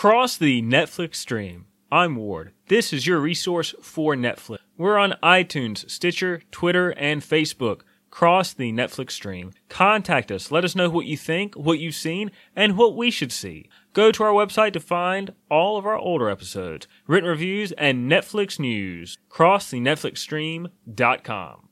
Cross the Netflix stream. I'm Ward. This is your resource for Netflix. We're on iTunes, Stitcher, Twitter, and Facebook. Cross the Netflix stream. Contact us. Let us know what you think, what you've seen, and what we should see. Go to our website to find all of our older episodes, written reviews, and Netflix news. Cross the Netflix stream.com.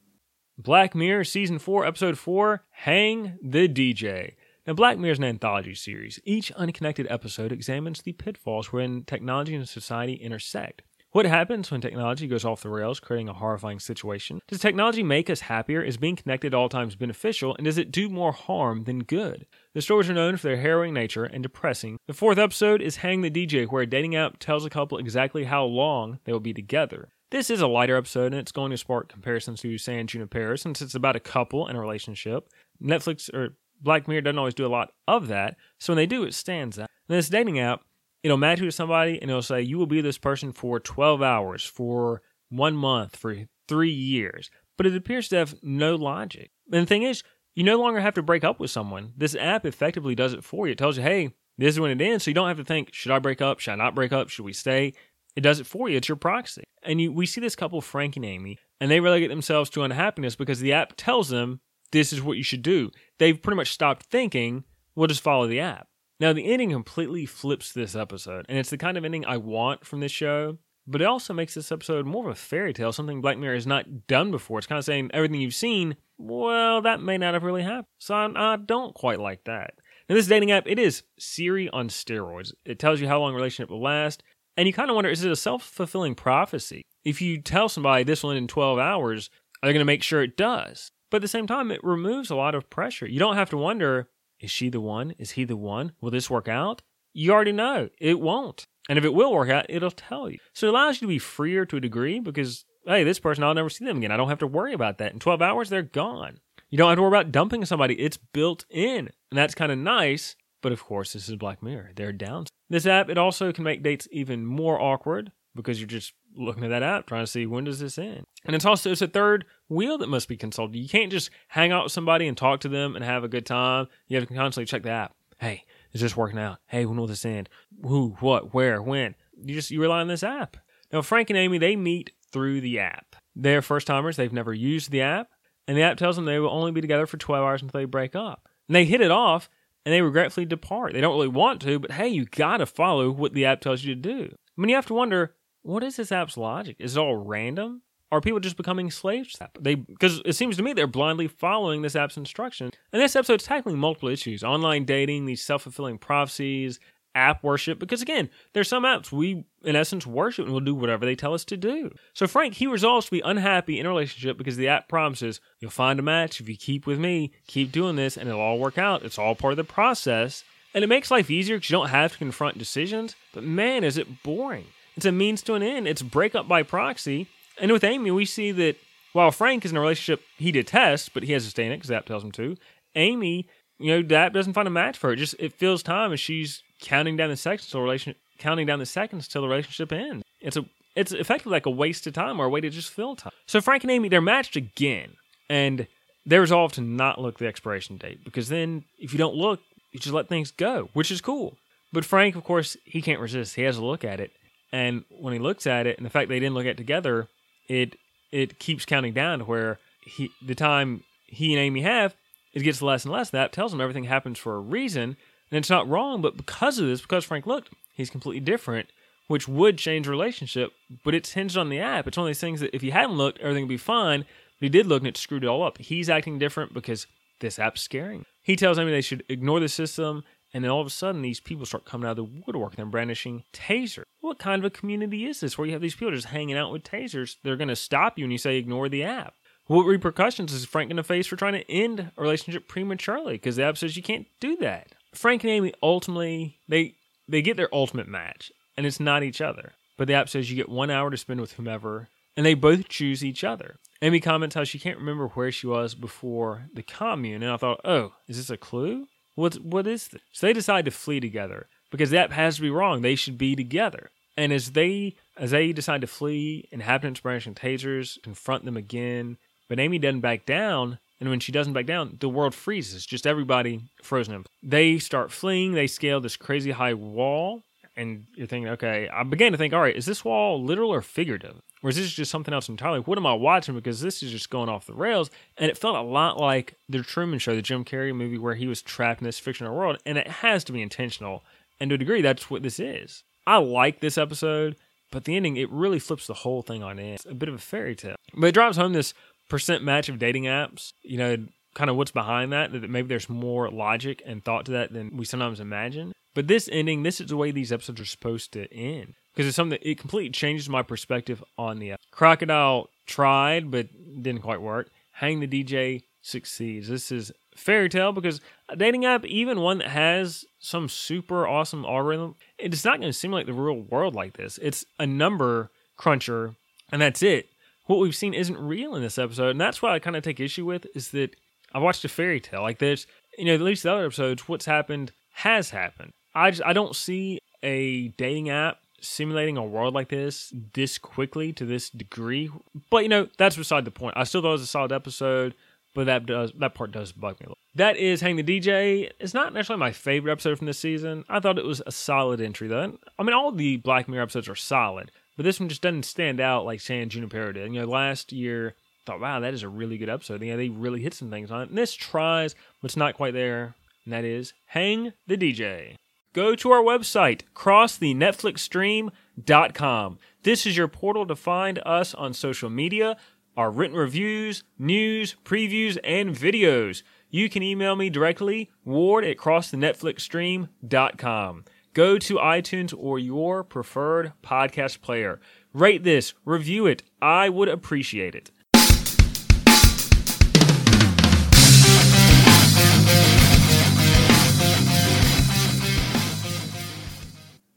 Black Mirror Season 4, Episode 4 Hang the DJ. Now, Black Mirror is an anthology series. Each unconnected episode examines the pitfalls wherein technology and society intersect. What happens when technology goes off the rails, creating a horrifying situation? Does technology make us happier? Is being connected at all times beneficial? And does it do more harm than good? The stories are known for their harrowing nature and depressing. The fourth episode is Hang the DJ, where a dating app tells a couple exactly how long they will be together. This is a lighter episode, and it's going to spark comparisons to San Junipero since it's about a couple and a relationship. Netflix or Black Mirror doesn't always do a lot of that, so when they do, it stands out. And this dating app, it'll match you to somebody, and it'll say you will be this person for 12 hours, for one month, for three years. But it appears to have no logic. And the thing is, you no longer have to break up with someone. This app effectively does it for you. It tells you, hey, this is when it ends, so you don't have to think, should I break up? Should I not break up? Should we stay? It does it for you. It's your proxy. And you, we see this couple, Frank and Amy, and they relegate themselves to unhappiness because the app tells them this is what you should do. They've pretty much stopped thinking, we'll just follow the app. Now, the ending completely flips this episode, and it's the kind of ending I want from this show, but it also makes this episode more of a fairy tale, something Black Mirror has not done before. It's kind of saying everything you've seen, well, that may not have really happened. So I, I don't quite like that. Now, this dating app, it is Siri on steroids. It tells you how long a relationship will last, and you kind of wonder, is it a self fulfilling prophecy? If you tell somebody this will end in 12 hours, are they going to make sure it does? But at the same time, it removes a lot of pressure. You don't have to wonder, is she the one? Is he the one? Will this work out? You already know it won't. And if it will work out, it'll tell you. So it allows you to be freer to a degree because, hey, this person, I'll never see them again. I don't have to worry about that. In 12 hours, they're gone. You don't have to worry about dumping somebody. It's built in. And that's kind of nice. But of course, this is Black Mirror. They're down. This app, it also can make dates even more awkward because you're just looking at that app trying to see when does this end. And it's also it's a third wheel that must be consulted. You can't just hang out with somebody and talk to them and have a good time. You have to constantly check the app. Hey, is this working out? Hey, when will this end? Who, what, where, when? You just you rely on this app. Now Frank and Amy they meet through the app. They're first timers. They've never used the app, and the app tells them they will only be together for 12 hours until they break up. And they hit it off, and they regretfully depart. They don't really want to, but hey, you gotta follow what the app tells you to do. I mean, you have to wonder what is this app's logic? Is it all random? Are people just becoming slaves to that? They because it seems to me they're blindly following this app's instructions. And this episode's tackling multiple issues: online dating, these self-fulfilling prophecies, app worship. Because again, there's some apps we in essence worship and we'll do whatever they tell us to do. So Frank, he resolves to be unhappy in a relationship because the app promises you'll find a match if you keep with me, keep doing this, and it'll all work out. It's all part of the process. And it makes life easier because you don't have to confront decisions. But man, is it boring. It's a means to an end. It's breakup by proxy. And with Amy, we see that while Frank is in a relationship he detests, but he has to stay in it because Zap tells him to, Amy, you know, Zap doesn't find a match for her. It just it fills time as she's counting down the seconds till relation counting down the seconds till the relationship ends. It's a it's effectively like a waste of time or a way to just fill time. So Frank and Amy, they're matched again. And they resolve to not look the expiration date because then if you don't look, you just let things go, which is cool. But Frank, of course, he can't resist. He has to look at it. And when he looks at it, and the fact they didn't look at it together, it it keeps counting down to where he the time he and Amy have, it gets less and less. That tells him everything happens for a reason, and it's not wrong. But because of this, because Frank looked, he's completely different, which would change relationship. But it's hinged on the app. It's one of these things that if he hadn't looked, everything would be fine. But he did look, and it screwed it all up. He's acting different because this app's scaring. He tells Amy they should ignore the system and then all of a sudden, these people start coming out of the woodwork and they're brandishing tasers. What kind of a community is this where you have these people just hanging out with tasers? They're going to stop you and you say, ignore the app. What repercussions is Frank going to face for trying to end a relationship prematurely? Because the app says you can't do that. Frank and Amy ultimately, they, they get their ultimate match, and it's not each other. But the app says you get one hour to spend with whomever, and they both choose each other. Amy comments how she can't remember where she was before the commune, and I thought, oh, is this a clue? What what is this? So they decide to flee together because that has to be wrong. They should be together. And as they as they decide to flee, inhabitants brandishing tasers confront them again. But Amy doesn't back down, and when she doesn't back down, the world freezes. Just everybody frozen. They start fleeing. They scale this crazy high wall, and you're thinking, okay, I began to think, all right, is this wall literal or figurative? Or is this just something else entirely? What am I watching? Because this is just going off the rails. And it felt a lot like The Truman Show, the Jim Carrey movie, where he was trapped in this fictional world. And it has to be intentional. And to a degree, that's what this is. I like this episode, but the ending, it really flips the whole thing on end. It's a bit of a fairy tale. But it drives home this percent match of dating apps. You know, kind of what's behind that, that maybe there's more logic and thought to that than we sometimes imagine. But this ending, this is the way these episodes are supposed to end because it's something it completely changes my perspective on the. Crocodile tried but didn't quite work. Hang the DJ succeeds. This is fairy tale because a dating app, even one that has some super awesome algorithm, it's not going to seem like the real world like this. It's a number cruncher, and that's it. What we've seen isn't real in this episode, and that's why I kind of take issue with is that I watched a fairy tale. Like this. you know, at least the other episodes, what's happened has happened. I just I don't see a dating app simulating a world like this this quickly to this degree. But you know, that's beside the point. I still thought it was a solid episode, but that does that part does bug me a little. That is Hang the DJ. It's not necessarily my favorite episode from this season. I thought it was a solid entry though. I mean, all the Black Mirror episodes are solid, but this one just doesn't stand out like San Junipero did. You know, last year thought, wow, that is a really good episode. Yeah, they really hit some things on it. And this tries, but it's not quite there. And that is Hang the DJ. Go to our website, crossthenetflixstream.com. This is your portal to find us on social media, our written reviews, news, previews, and videos. You can email me directly, ward at crossthenetflixstream.com. Go to iTunes or your preferred podcast player. Rate this, review it. I would appreciate it.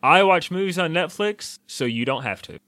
I watch movies on Netflix, so you don't have to.